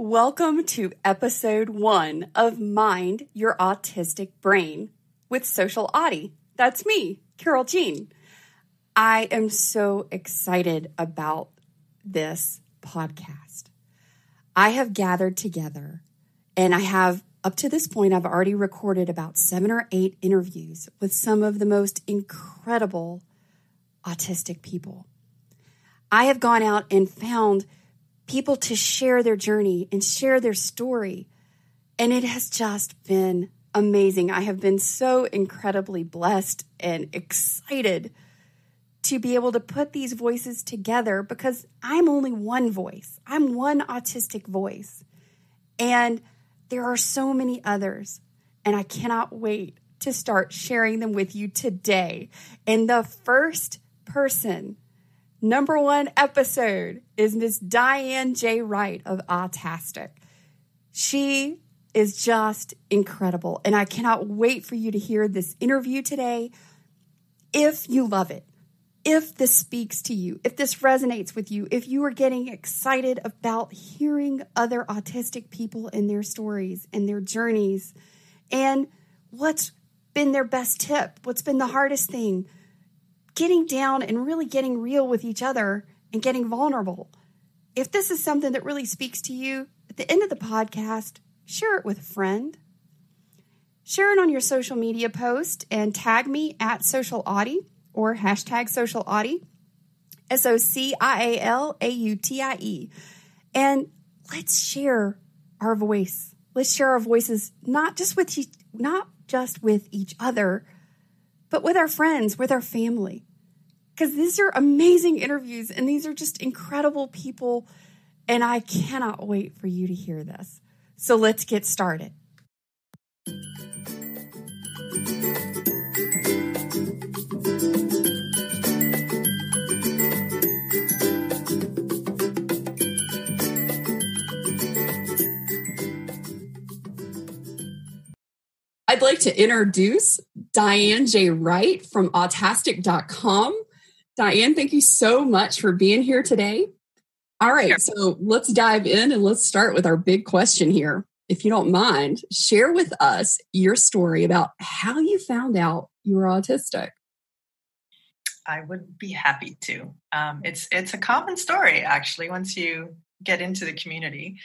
Welcome to episode one of Mind Your Autistic Brain with Social Autie. That's me, Carol Jean. I am so excited about this podcast. I have gathered together and I have, up to this point, I've already recorded about seven or eight interviews with some of the most incredible autistic people. I have gone out and found people to share their journey and share their story. And it has just been amazing. I have been so incredibly blessed and excited to be able to put these voices together because I'm only one voice. I'm one autistic voice. And there are so many others. And I cannot wait to start sharing them with you today. And the first person number one episode is Miss Diane J. Wright of Autastic. She is just incredible. And I cannot wait for you to hear this interview today. If you love it, if this speaks to you, if this resonates with you, if you are getting excited about hearing other autistic people and their stories and their journeys and what's been their best tip, what's been the hardest thing, getting down and really getting real with each other and getting vulnerable. If this is something that really speaks to you, at the end of the podcast, share it with a friend. Share it on your social media post and tag me at Social Autie or hashtag Social Autie, S O C I A L A U T I E. And let's share our voice. Let's share our voices not just with not just with each other, but with our friends, with our family because these are amazing interviews and these are just incredible people. And I cannot wait for you to hear this. So let's get started. I'd like to introduce Diane J. Wright from autastic.com. Diane, thank you so much for being here today. All right, sure. so let's dive in and let's start with our big question here. If you don't mind, share with us your story about how you found out you were autistic. I would be happy to. Um, it's it's a common story actually. Once you get into the community,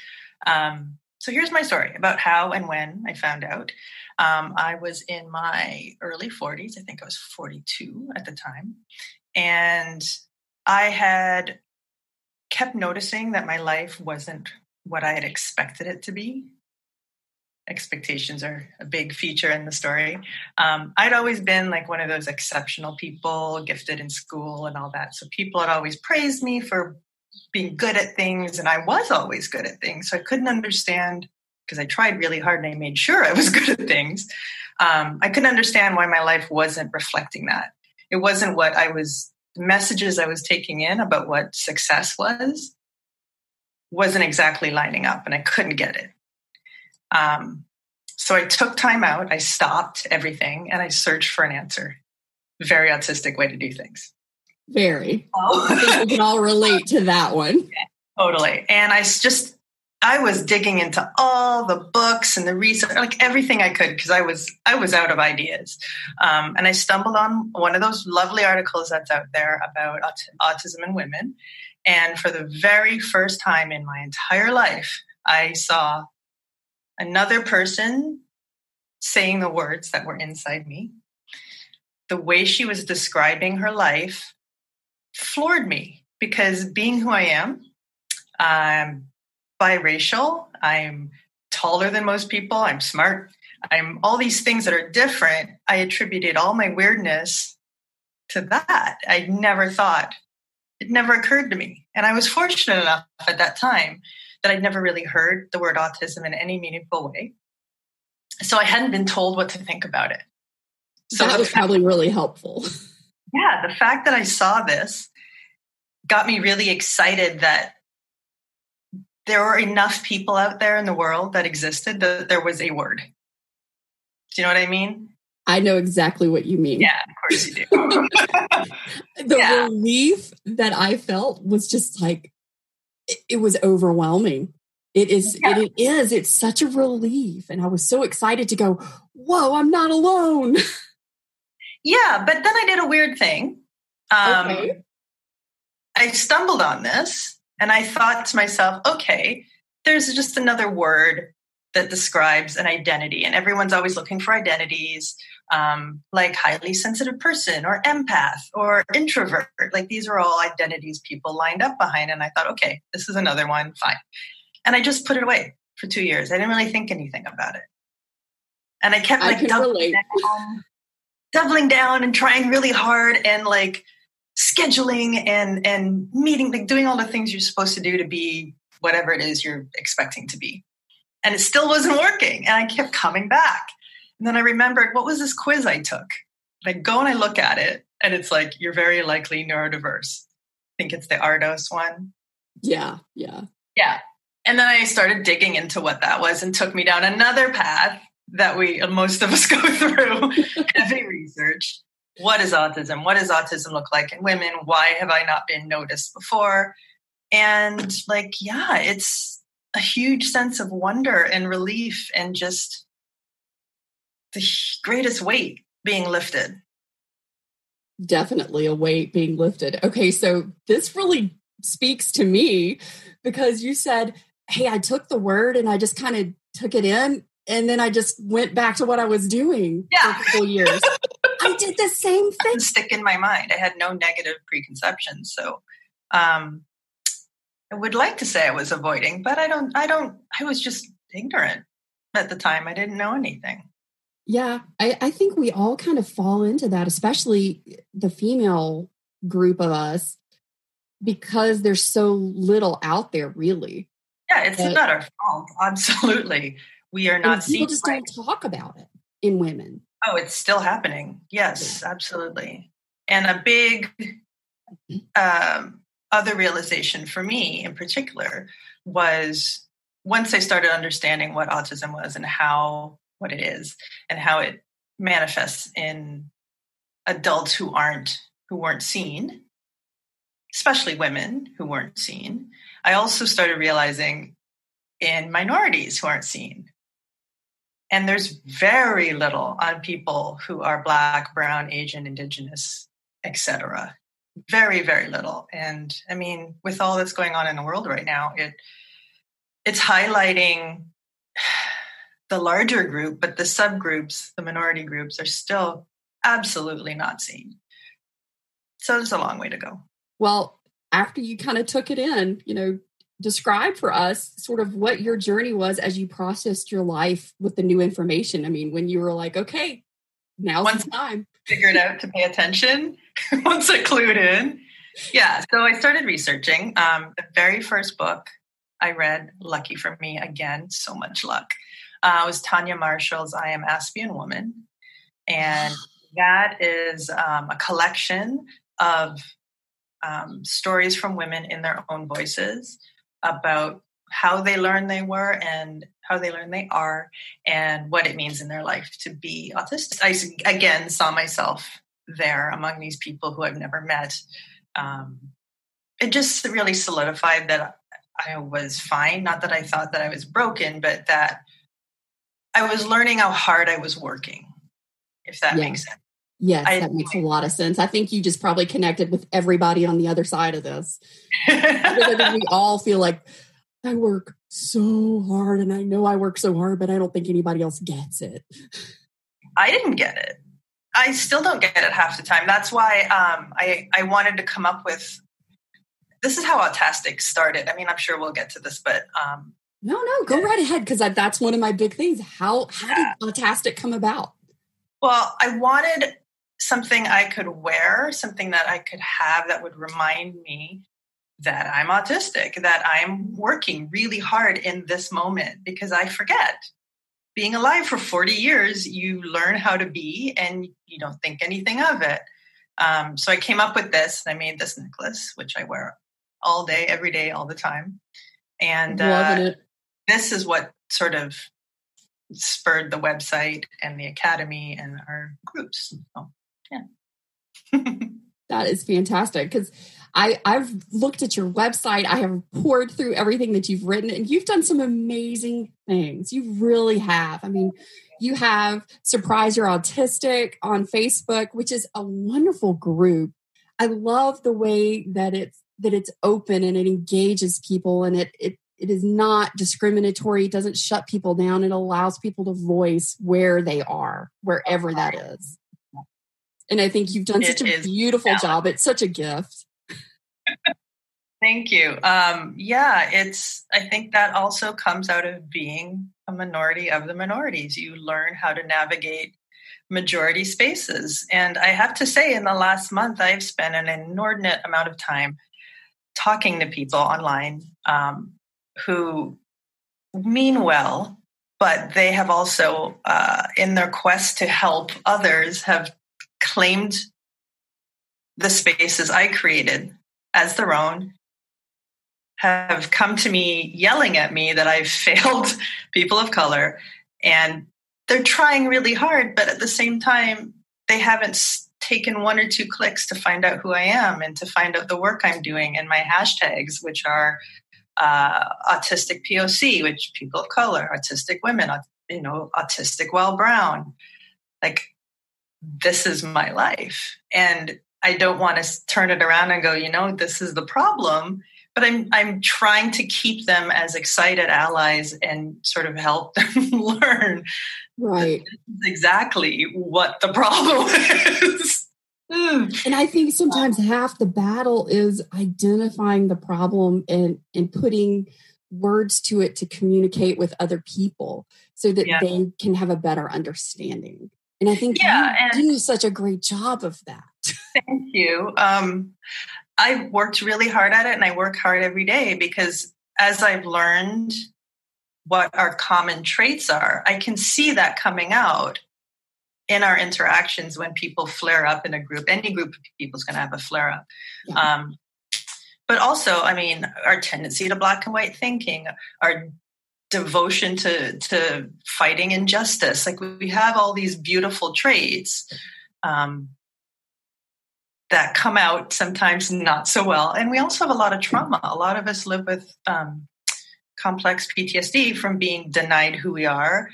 um, so here's my story about how and when I found out. Um, I was in my early 40s. I think I was 42 at the time, and I had kept noticing that my life wasn't what I had expected it to be. Expectations are a big feature in the story. Um, I'd always been like one of those exceptional people, gifted in school and all that. So people had always praised me for being good at things, and I was always good at things. So I couldn't understand because I tried really hard and I made sure I was good at things. Um, I couldn't understand why my life wasn't reflecting that it wasn't what I was the messages I was taking in about what success was wasn't exactly lining up and I couldn't get it. Um, so I took time out, I stopped everything and I searched for an answer. Very autistic way to do things. Very. Oh. I think we can all relate to that one. Yeah, totally. And I just I was digging into all the books and the research, like everything I could, because I was I was out of ideas. Um, and I stumbled on one of those lovely articles that's out there about aut- autism in women. And for the very first time in my entire life, I saw another person saying the words that were inside me. The way she was describing her life floored me because being who I am, um, biracial. I'm taller than most people. I'm smart. I'm all these things that are different. I attributed all my weirdness to that. I never thought, it never occurred to me. And I was fortunate enough at that time that I'd never really heard the word autism in any meaningful way. So I hadn't been told what to think about it. So that was probably really helpful. Yeah, the fact that I saw this got me really excited that there were enough people out there in the world that existed that there was a word. Do you know what I mean? I know exactly what you mean. Yeah, of course you do. the yeah. relief that I felt was just like, it, was overwhelming. It is, yeah. it is. It's such a relief. And I was so excited to go, whoa, I'm not alone. Yeah, but then I did a weird thing. Um, okay. I stumbled on this and I thought to myself, okay, there's just another word that describes an identity, and everyone's always looking for identities um, like highly sensitive person or empath or introvert. Like these are all identities people lined up behind. And I thought, okay, this is another one, fine. And I just put it away for two years. I didn't really think anything about it. And I kept like doubling down, doubling down and trying really hard and like scheduling and and meeting, like doing all the things you're supposed to do to be whatever it is you're expecting to be. And it still wasn't working. And I kept coming back. And then I remembered what was this quiz I took? And I go and I look at it, and it's like, you're very likely neurodiverse. I think it's the ARDOS one. Yeah, yeah. Yeah. And then I started digging into what that was and took me down another path that we, most of us go through heavy research. What is autism? What does autism look like in women? Why have I not been noticed before? And like, yeah, it's a huge sense of wonder and relief and just the greatest weight being lifted. Definitely a weight being lifted. Okay, so this really speaks to me because you said, Hey, I took the word and I just kind of took it in and then I just went back to what I was doing yeah. for a couple years. I did the same thing. Stick in my mind. I had no negative preconceptions. So um, I would like to say I was avoiding, but I don't, I don't, I was just ignorant at the time. I didn't know anything. Yeah, I, I think we all kind of fall into that, especially the female group of us, because there's so little out there, really. Yeah, it's but, not our fault. Absolutely, we are not. People just don't talk about it in women. Oh, it's still happening. Yes, absolutely. And a big um, other realization for me, in particular, was once I started understanding what autism was and how what it is and how it manifests in adults who aren't who weren't seen especially women who weren't seen i also started realizing in minorities who aren't seen and there's very little on people who are black brown asian indigenous etc very very little and i mean with all that's going on in the world right now it it's highlighting the larger group, but the subgroups, the minority groups, are still absolutely not seen. So there's a long way to go. Well, after you kind of took it in, you know, describe for us sort of what your journey was as you processed your life with the new information. I mean, when you were like, okay, now's once the time. Figured out to pay attention, once I clued in. Yeah, so I started researching. Um, the very first book I read, lucky for me, again, so much luck, uh, was Tania Marshall's I Am AspienWoman. And that is um, a collection of um, stories from women in their own voices about how they learned they were and how they learned they are and what it means in their life to be autistic. I again saw myself there among these people who I've never met. Um, it just really solidified that I was fine. Not that I thought that I was broken, but that I was learning how hard I was working, if that yeah. makes sense. Yes, I, that makes a lot of sense. I think you just probably connected with everybody on the other side of this. We all feel like I work so hard and I know I work so hard, but I don't think anybody else gets it. I didn't get it. I still don't get it half the time. That's why um, I, I wanted to come up with this is how Autastic started. I mean, I'm sure we'll get to this, but um, no, no, go right ahead because that's one of my big things. How how yeah. did Autastic come about? Well, I wanted something I could wear, something that I could have that would remind me that I'm autistic, that I'm working really hard in this moment because I forget. Being alive for 40 years, you learn how to be and you don't think anything of it. Um, so I came up with this and I made this necklace, which I wear all day, every day, all the time. And uh, this is what sort of spurred the website and the academy and our groups. So, yeah. that is fantastic because I, I've looked at your website. I have poured through everything that you've written, and you've done some amazing things. You really have. I mean, you have Surprise You're Autistic on Facebook, which is a wonderful group. I love the way that it's that it's open and it engages people and it it it is not discriminatory. It doesn't shut people down. It allows people to voice where they are, wherever that is. And I think you've done it such a beautiful valid. job. It's such a gift. Thank you. Um, yeah, it's. I think that also comes out of being a minority of the minorities. You learn how to navigate majority spaces, and I have to say, in the last month, I've spent an inordinate amount of time talking to people online um, who mean well, but they have also, uh, in their quest to help others, have claimed the spaces I created as their own, have come to me yelling at me that I've failed people of color. And they're trying really hard, but at the same time, they haven't taken one or two clicks to find out who I am and to find out the work I'm doing and my hashtags, which are uh, autistic POC, which people of color, autistic women, you know, autistic while brown. Like, this is my life. And I don't want to turn it around and go, you know, this is the problem. But I'm I'm trying to keep them as excited allies and sort of help them learn right exactly what the problem is. Mm. And I think sometimes half the battle is identifying the problem and, and putting words to it to communicate with other people so that yeah. they can have a better understanding. And I think yeah, you do such a great job of that. Thank you. Um, I worked really hard at it and I work hard every day because as I've learned what our common traits are, I can see that coming out in our interactions when people flare up in a group. Any group of people is going to have a flare up. Yeah. Um, but also, I mean, our tendency to black and white thinking, our devotion to to fighting injustice. Like we have all these beautiful traits um, that come out sometimes not so well, and we also have a lot of trauma. A lot of us live with um, complex PTSD from being denied who we are,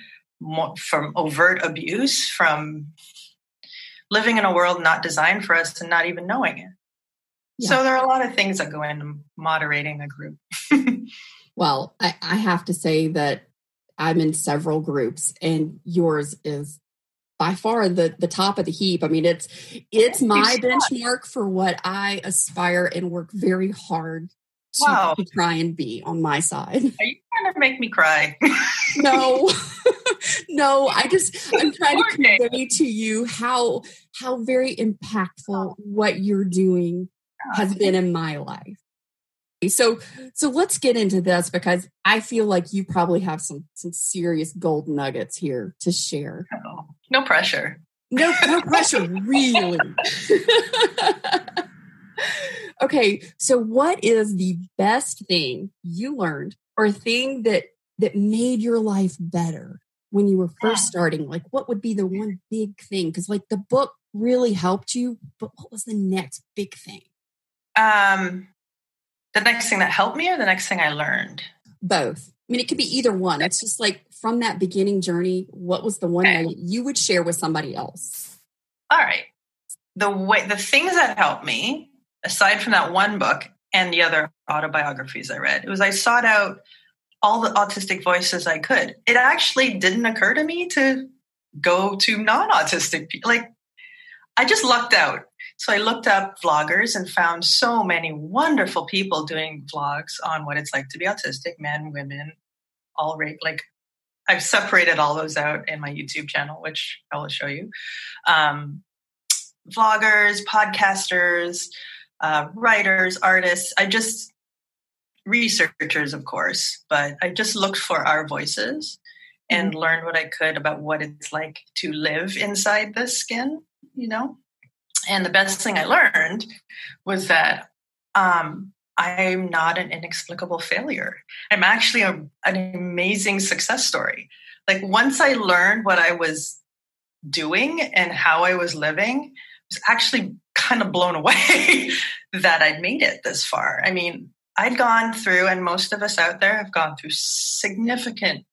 from overt abuse, from living in a world not designed for us and not even knowing it. Yeah. So there are a lot of things that go into moderating a group. well, I, I have to say that I'm in several groups, and yours is by far the the top of the heap. I mean, it's it's my benchmark for what I aspire and work very hard to, wow. to try and be on my side. Are you trying to make me cry? no, no. I just I'm trying to convey to you how how very impactful oh. what you're doing has been in my life. So so let's get into this because I feel like you probably have some some serious gold nuggets here to share. Oh, no pressure. No no pressure, really. okay, so what is the best thing you learned or thing that that made your life better when you were first starting? Like what would be the one big thing? Cuz like the book really helped you, but what was the next big thing? Um the next thing that helped me or the next thing I learned? Both. I mean, it could be either one. It's just like from that beginning journey, what was the one okay. that you would share with somebody else? All right. The way the things that helped me, aside from that one book and the other autobiographies I read, it was I sought out all the autistic voices I could. It actually didn't occur to me to go to non-autistic people. Like I just lucked out. So I looked up vloggers and found so many wonderful people doing vlogs on what it's like to be autistic, men, women, all rate. Like I've separated all those out in my YouTube channel, which I will show you. Um, vloggers, podcasters, uh, writers, artists. I just researchers, of course, but I just looked for our voices and mm-hmm. learned what I could about what it's like to live inside the skin, you know? And the best thing I learned was that um, I'm not an inexplicable failure. I'm actually a, an amazing success story. Like once I learned what I was doing and how I was living, I was actually kind of blown away that I'd made it this far. I mean, I'd gone through, and most of us out there have gone through significant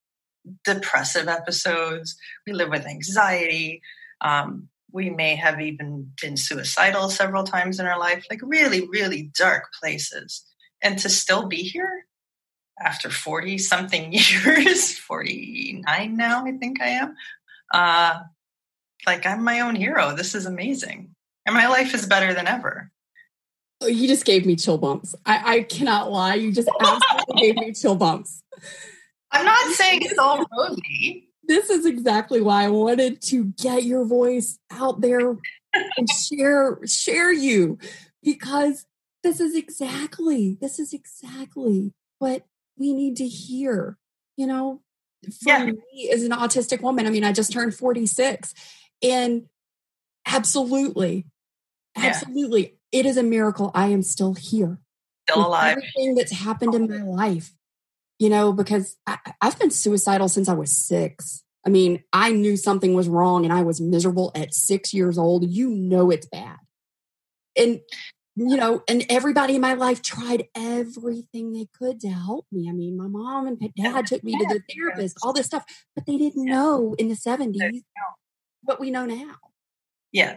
depressive episodes. We live with anxiety. Um, we may have even been suicidal several times in our life, like really, really dark places. And to still be here after 40 something years, 49 now, I think I am, uh, like I'm my own hero. This is amazing. And my life is better than ever. Oh, you just gave me chill bumps. I, I cannot lie. You just absolutely gave me chill bumps. I'm not saying it's all rosy. This is exactly why I wanted to get your voice out there and share share you because this is exactly this is exactly what we need to hear. You know, for yeah. me as an autistic woman, I mean, I just turned 46 and absolutely, absolutely, yeah. it is a miracle I am still here. Still alive. Everything that's happened in my life, you know, because I, I've been suicidal since I was six. I mean, I knew something was wrong and I was miserable at six years old. You know it's bad. And you know, and everybody in my life tried everything they could to help me. I mean, my mom and dad took me to the therapist, all this stuff, but they didn't know in the 70s what we know now. Yeah.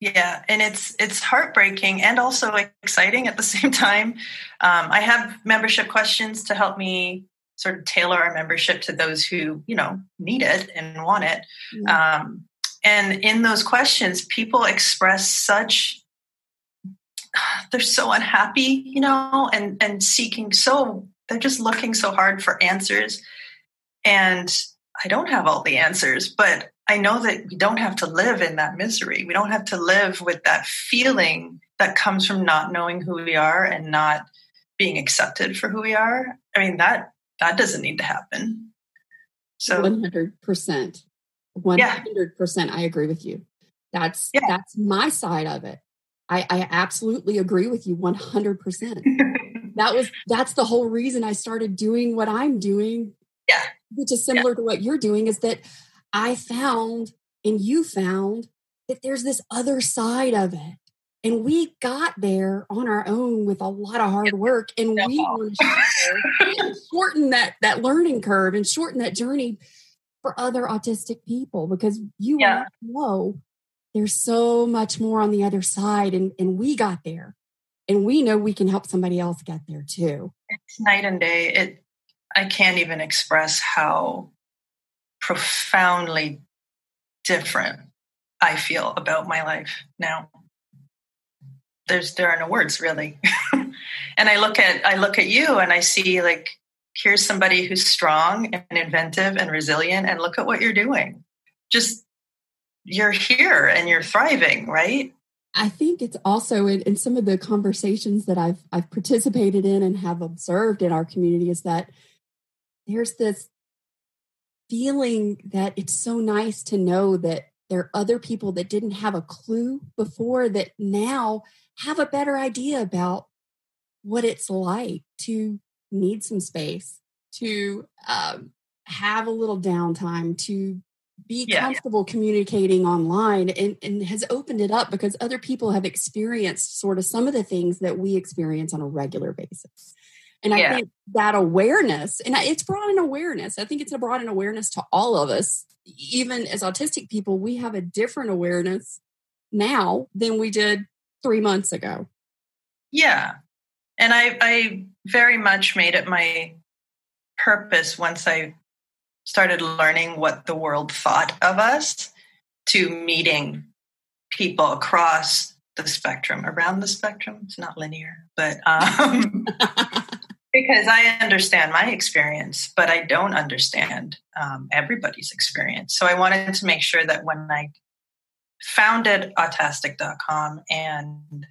Yeah, and it's it's heartbreaking and also exciting at the same time. Um, I have membership questions to help me sort of tailor our membership to those who you know need it and want it. Mm-hmm. Um, and in those questions, people express such they're so unhappy, you know, and and seeking so they're just looking so hard for answers. And I don't have all the answers, but I know that we don't have to live in that misery. We don't have to live with that feeling that comes from not knowing who we are and not being accepted for who we are. I mean that that doesn't need to happen. So 100%. 100% I agree with you. That's yeah. that's my side of it. I, I absolutely agree with you 100%. that was that's the whole reason I started doing what I'm doing. Yeah. Which is similar yeah. to what you're doing is that I found and you found that there's this other side of it. And we got there on our own with a lot of hard work and we want to shorten that that learning curve and shorten that journey for other autistic people because you yeah. know there's so much more on the other side and, and we got there and we know we can help somebody else get there too it's night and day it i can't even express how profoundly different i feel about my life now. There's there are no words really. And i look at i look at you and i see like here's somebody who's strong and inventive and resilient and look at what you're doing. Just you're here and you're thriving, right? I think it's also in, in, some of the conversations that I've I've participated in and have observed in our community is that there's this feeling that it's so nice to know that there are other people that didn't have a clue before that now have a better idea about what it's like to need some space, to um, have a little downtime, to be yeah. comfortable communicating online and, and has opened it up because other people have experienced sort of some of the things that we experience on a regular basis. And I yeah. think that awareness, and it's brought an awareness. I think it's brought an awareness to all of us. Even as autistic people, we have a different awareness now than we did three months ago. Yeah. And I, I very much made it my purpose once I started learning what the world thought of us to meeting people across the spectrum, around the spectrum. It's not linear, but um, because I understand my experience, but I don't understand um, everybody's experience. So I wanted to make sure that when I founded autastic.com and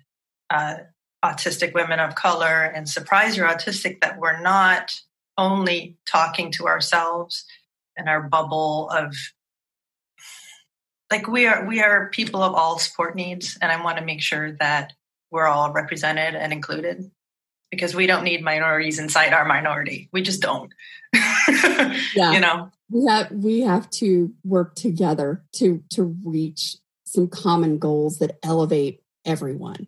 uh, autistic women of color and surprise you're autistic that we're not only talking to ourselves and our bubble of like we are we are people of all support needs and i want to make sure that we're all represented and included because we don't need minorities inside our minority we just don't yeah. you know we have we have to work together to to reach some common goals that elevate everyone.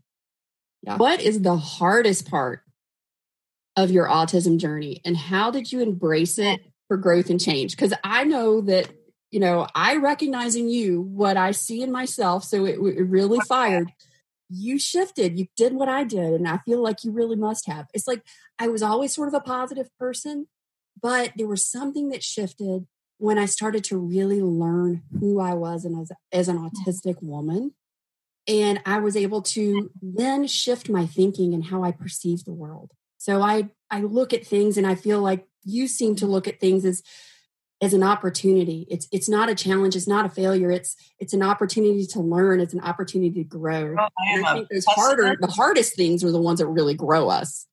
Yeah. What is the hardest part of your autism journey and how did you embrace it for growth and change? Because I know that, you know, I recognize in you what I see in myself. So it, it really fired. You shifted, you did what I did, and I feel like you really must have. It's like I was always sort of a positive person, but there was something that shifted when I started to really learn who I was and as, as an mm. autistic woman. And I was able to then shift my thinking and how I perceive the world. So I I look at things and I feel like you seem to look at things as as an opportunity. It's it's not a challenge. It's not a failure. It's it's an opportunity to learn. It's an opportunity to grow. Oh, I, I think those harder the hardest things are the ones that really grow us.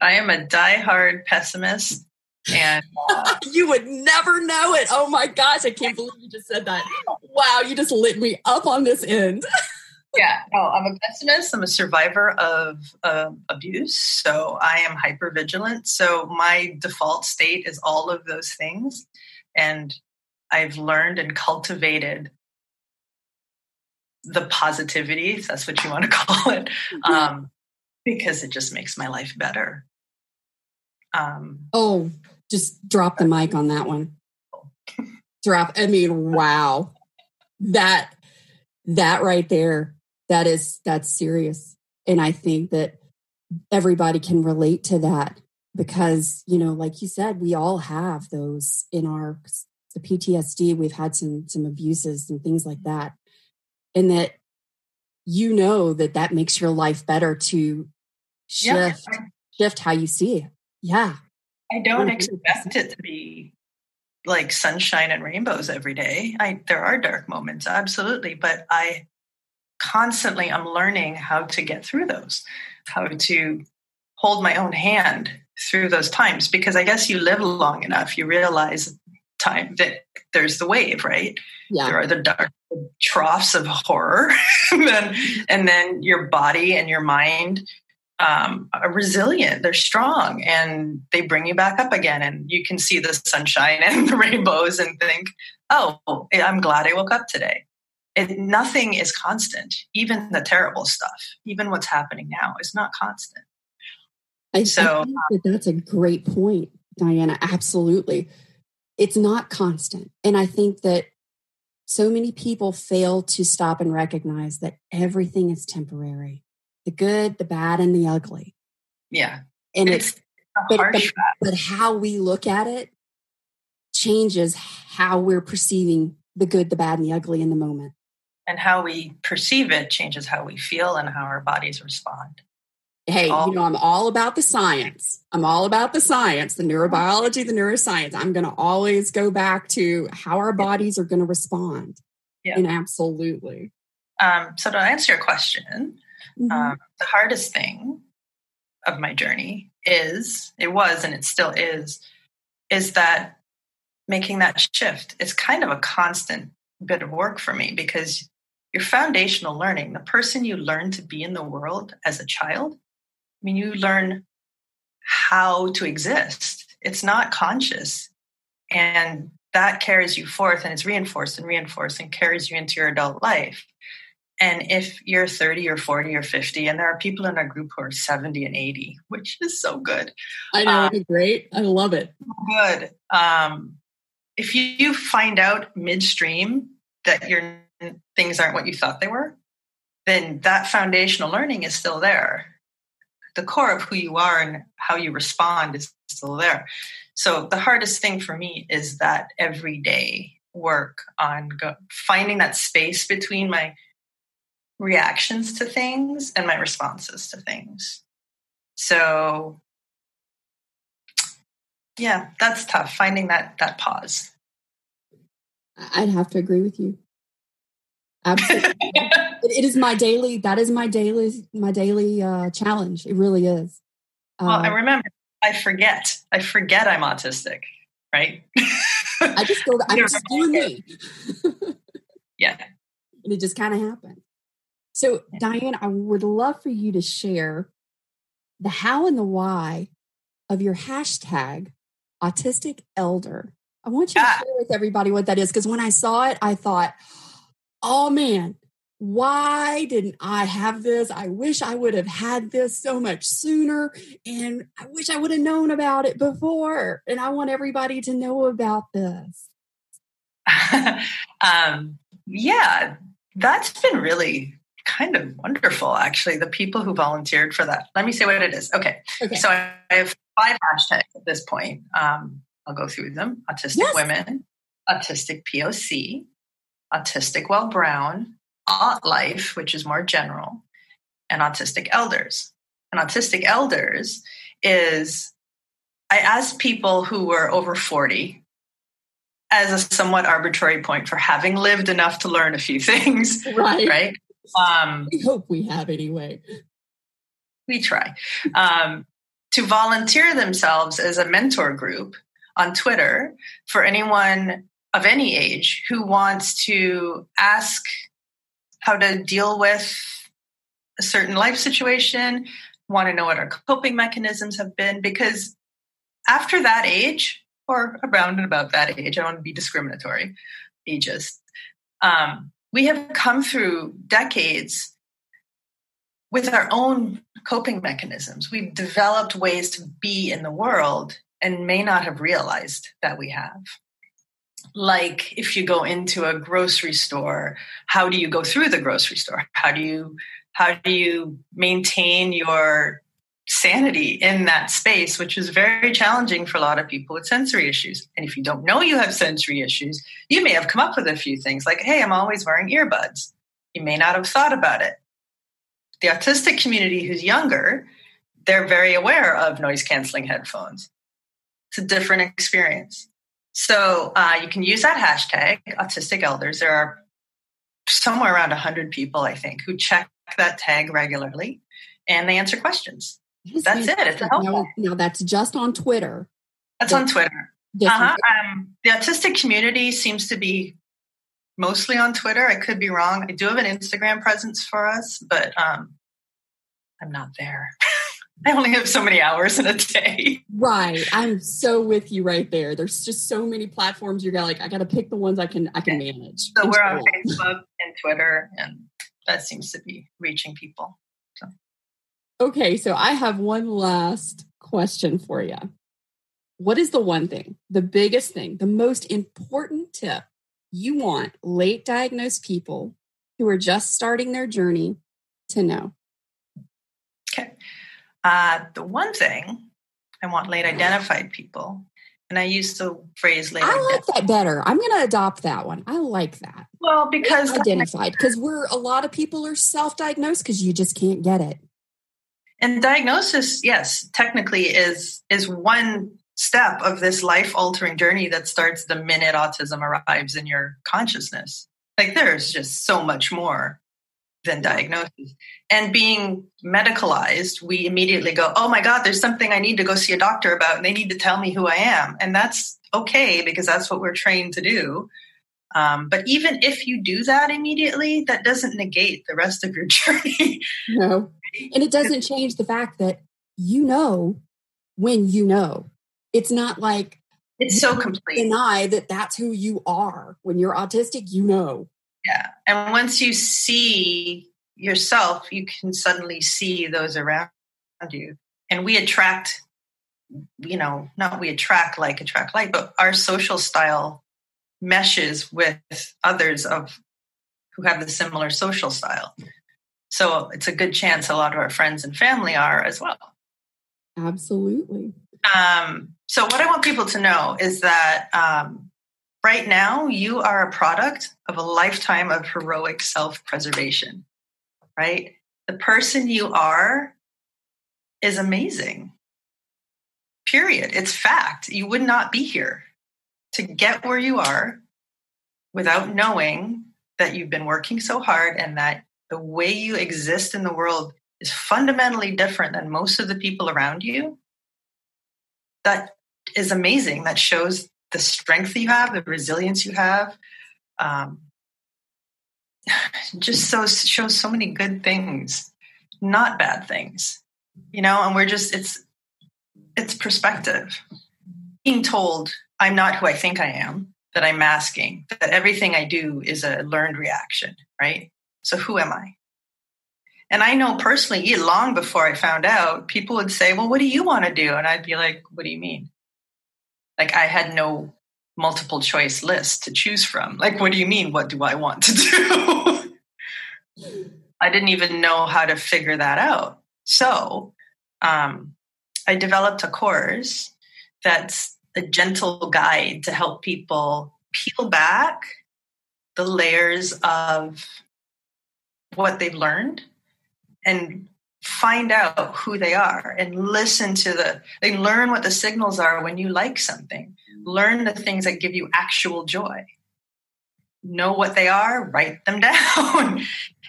I am a diehard pessimist, and uh, you would never know it. Oh my gosh! I can't believe you just said that. Wow, you just lit me up on this end. yeah, no, I'm a pessimist. I'm a survivor of uh, abuse. So I am hyper vigilant. So my default state is all of those things. And I've learned and cultivated the positivity, if that's what you want to call it, mm-hmm. um, because it just makes my life better. Um, oh, just drop the mic on that one. drop. I mean, wow. That that right there that is that's serious. And i think that everybody can relate to that because you know like you said we all have those in our the ptsd we've had some some abuses and things like that. And that you know that that makes your life better to shift yeah. shift how you see it. Yeah. I don't mm-hmm. expect it to be like sunshine and rainbows every day. I there are dark moments absolutely. But i constantly I'm learning how to get through those, how to hold my own hand through those times because I guess you live long enough, you realize time that there's the wave, right? Yeah. There are the dark troughs of horror, and, then, and then your body and your mind um, are resilient. They're strong, and they bring you back up again. And you can see the sunshine and the rainbows, and think, "Oh, I'm glad I woke up today." It, nothing is constant. Even the terrible stuff, even what's happening now, is not constant. I, so I uh, that that's a great point, Diana. Absolutely, it's not constant, and I think that so many people fail to stop and recognize that everything is temporary the good the bad and the ugly yeah and it's, it's but, but, but, how we look at it changes how we're perceiving the good the bad and the ugly in the moment and how we perceive it changes how we feel and how our bodies respond. Hey, all- you know, I'm all about the science. I'm all about the science, the neurobiology, the neuroscience. I'm going to always go back to how our bodies are going to respond. Yeah. And absolutely. Um, so, to answer your question, mm-hmm. um, the hardest thing of my journey is, it was, and it still is, is that making that shift. It's kind of a constant bit of work for me because your foundational learning, the person you learn to be in the world as a child, I mean, you learn how to exist. It's not conscious. And that carries you forth and it's reinforced and reinforced and carries you into your adult life. And if you're 30 or 40 or 50, and there are people in our group who are 70 and 80, which is so good. I know, um, great. I love it. Good. Um, if you find out midstream that your things aren't what you thought they were, then that foundational learning is still there. The core of who you are and how you respond is still there. So the hardest thing for me is that everyday work on go- finding that space between my reactions to things and my responses to things. So yeah, that's tough finding that that pause. I'd have to agree with you. Absolutely. it is my daily, that is my daily, my daily uh, challenge. It really is. well, I uh, remember, I forget. I forget I'm autistic, right? I just go, I'm just doing me. yeah. And it just kind of happened. So, Diane, I would love for you to share the how and the why of your hashtag autistic elder. I want you to share with everybody what that is because when I saw it, I thought, oh man, why didn't I have this? I wish I would have had this so much sooner. And I wish I would have known about it before. And I want everybody to know about this. um, yeah, that's been really kind of wonderful, actually. The people who volunteered for that. Let me say what it is. Okay. okay. So I have five hashtags at this point. Um, I'll go through them autistic yes. women, autistic POC, autistic while brown, aut life, which is more general, and autistic elders. And autistic elders is I asked people who were over 40 as a somewhat arbitrary point for having lived enough to learn a few things. Right. Right. Um, we hope we have anyway. We try. Um, to volunteer themselves as a mentor group on Twitter for anyone of any age who wants to ask how to deal with a certain life situation, want to know what our coping mechanisms have been, because after that age, or around and about that age, I don't want to be discriminatory, ageist, um, we have come through decades with our own coping mechanisms. We've developed ways to be in the world and may not have realized that we have. Like if you go into a grocery store how do you go through the grocery store? How do you how do you maintain your sanity in that space which is very challenging for a lot of people with sensory issues? And if you don't know you have sensory issues you may have come up with a few things like hey i'm always wearing earbuds. You may not have thought about it. The autistic community who's younger they're very aware of noise canceling headphones it's a different experience so uh, you can use that hashtag, autistic elders. There are somewhere around 100 people, I think, who check that tag regularly and they answer questions. That's it. It's helpful. Now, now, that's just on Twitter. That's on Twitter. Uh-huh. Um, the autistic community seems to be mostly on Twitter. I could be wrong. I do have an Instagram presence for us, but um, I'm not there. I only have so many hours in a day. Right. I'm so with you right there. There's just so many platforms you're gonna like, I gotta pick the ones I can I can manage. So we're on Facebook and Twitter and that seems to be reaching people. So. Okay, so I have one last question for you. What is the one thing, the biggest thing, the most important tip you want late diagnosed people who are just starting their journey to know? Uh, the one thing I want late identified people, and I use the phrase late. I like that better. I'm going to adopt that one. I like that. Well, because late identified, because we're a lot of people are self-diagnosed because you just can't get it. And diagnosis, yes, technically is is one step of this life-altering journey that starts the minute autism arrives in your consciousness. Like there's just so much more than diagnosis. And being medicalized, we immediately go, oh my God, there's something I need to go see a doctor about, and they need to tell me who I am. And that's okay because that's what we're trained to do. Um, but even if you do that immediately, that doesn't negate the rest of your journey. no. And it doesn't change the fact that you know when you know. It's not like it's so complete. Deny that that's who you are. When you're autistic, you know. Yeah. And once you see yourself, you can suddenly see those around you. And we attract, you know, not we attract like attract like, but our social style meshes with others of who have the similar social style. So it's a good chance a lot of our friends and family are as well. Absolutely. Um, so what I want people to know is that um, Right now, you are a product of a lifetime of heroic self preservation, right? The person you are is amazing. Period. It's fact. You would not be here to get where you are without knowing that you've been working so hard and that the way you exist in the world is fundamentally different than most of the people around you. That is amazing. That shows the strength you have, the resilience you have. Um, just so shows so many good things, not bad things, you know. And we're just it's it's perspective. Being told I'm not who I think I am, that I'm masking, that everything I do is a learned reaction, right? So who am I? And I know personally, long before I found out, people would say, Well, what do you want to do? And I'd be like, What do you mean? Like I had no multiple choice list to choose from. Like, what do you mean? What do I want to do? I didn't even know how to figure that out. So um, I developed a course that's a gentle guide to help people peel back the layers of what they've learned and find out who they are and listen to the they learn what the signals are when you like something. Learn the things that give you actual joy. Know what they are write them down.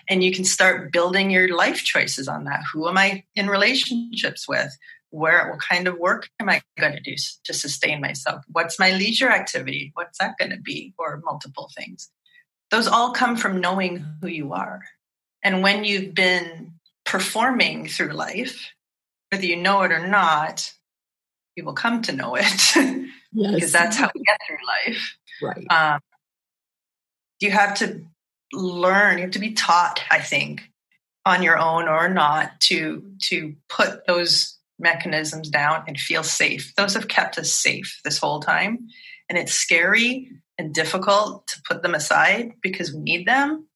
And you can start building your life choices on that. Who am i in relationships with? Where what kind of work am i going to do to sustain myself? What's my leisure activity? What's that going to be? Or multiple things. Those all come from knowing who you are. And when you've been performing through life whether you know it or not you will come to know it yes. because that's how we get through life. Right. Um, you have to learn you have to be taught i think on your own or not to to put those mechanisms down and feel safe. Those have kept us safe this whole time and it's scary and difficult to put them aside because we need them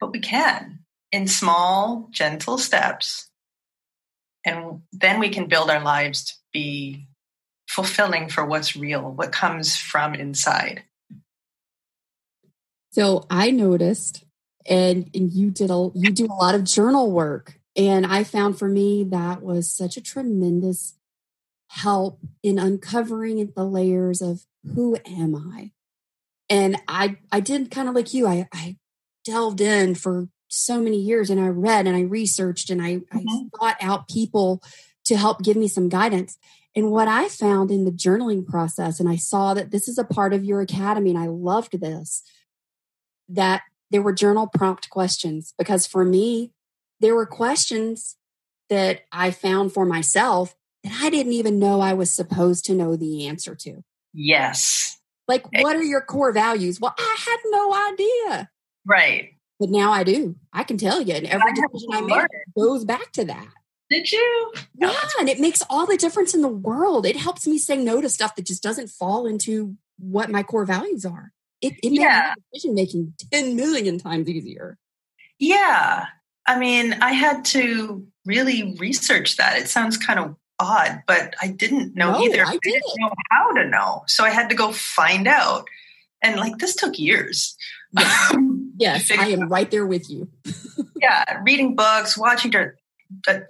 but we can in small gentle steps and then we can build our lives to be fulfilling for what's real what comes from inside so I noticed, and, and you did a you do a lot of journal work, and I found for me that was such a tremendous help in uncovering the layers of who am I. And I I did kind of like you. I I delved in for so many years, and I read and I researched and I, mm-hmm. I sought out people to help give me some guidance. And what I found in the journaling process, and I saw that this is a part of your academy, and I loved this that there were journal prompt questions because for me, there were questions that I found for myself that I didn't even know I was supposed to know the answer to. Yes. Like, what are your core values? Well, I had no idea. Right. But now I do. I can tell you. And every decision I make goes back to that. Did you? Yeah. And it makes all the difference in the world. It helps me say no to stuff that just doesn't fall into what my core values are it, it yeah. decision making 10 million times easier. Yeah. I mean, I had to really research that. It sounds kind of odd, but I didn't know no, either. I, didn't. didn't know how to know. So I had to go find out. And like this took years. Yes, um, yes I am right there with you. yeah, reading books, watching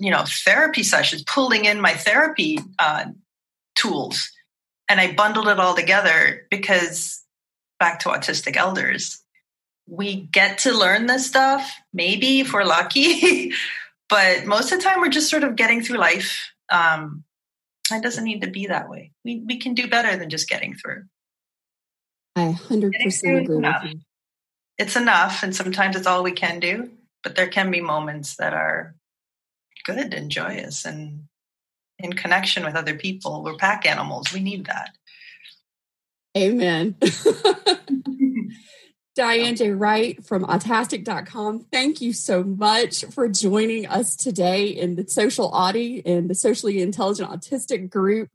you know therapy sessions, pulling in my therapy uh, tools, and I bundled it all together because back to autistic elders we get to learn this stuff maybe if we're lucky but most of the time we're just sort of getting through life. Um, it doesn't need to be that way. We, we can do better than just getting through. I 100% agree with you it's enough and sometimes it's all we can do but there can be moments that are good and joyous and in connection with other people we're pack animals we need that Amen. Diane J. Wright from autastic.com. Thank you so much for joining us today in the social Autie and the socially intelligent autistic group.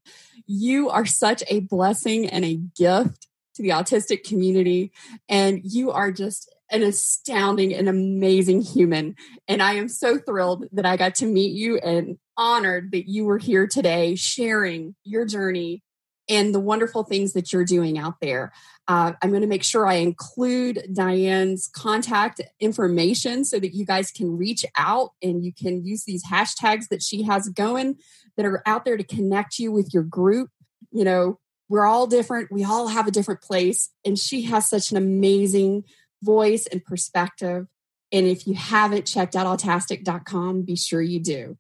You are such a blessing and a gift to the autistic community, and you are just an astounding and amazing human. And I am so thrilled that I got to meet you and honored that you were here today sharing your journey and the wonderful things that you're doing out there. Uh, I'm going to make sure I include Diane's contact information so that you guys can reach out and you can use these hashtags that she has going that are out there to connect you with your group. You know, we're all different, we all have a different place, and she has such an amazing voice and perspective. And if you haven't checked out autastic.com, be sure you do.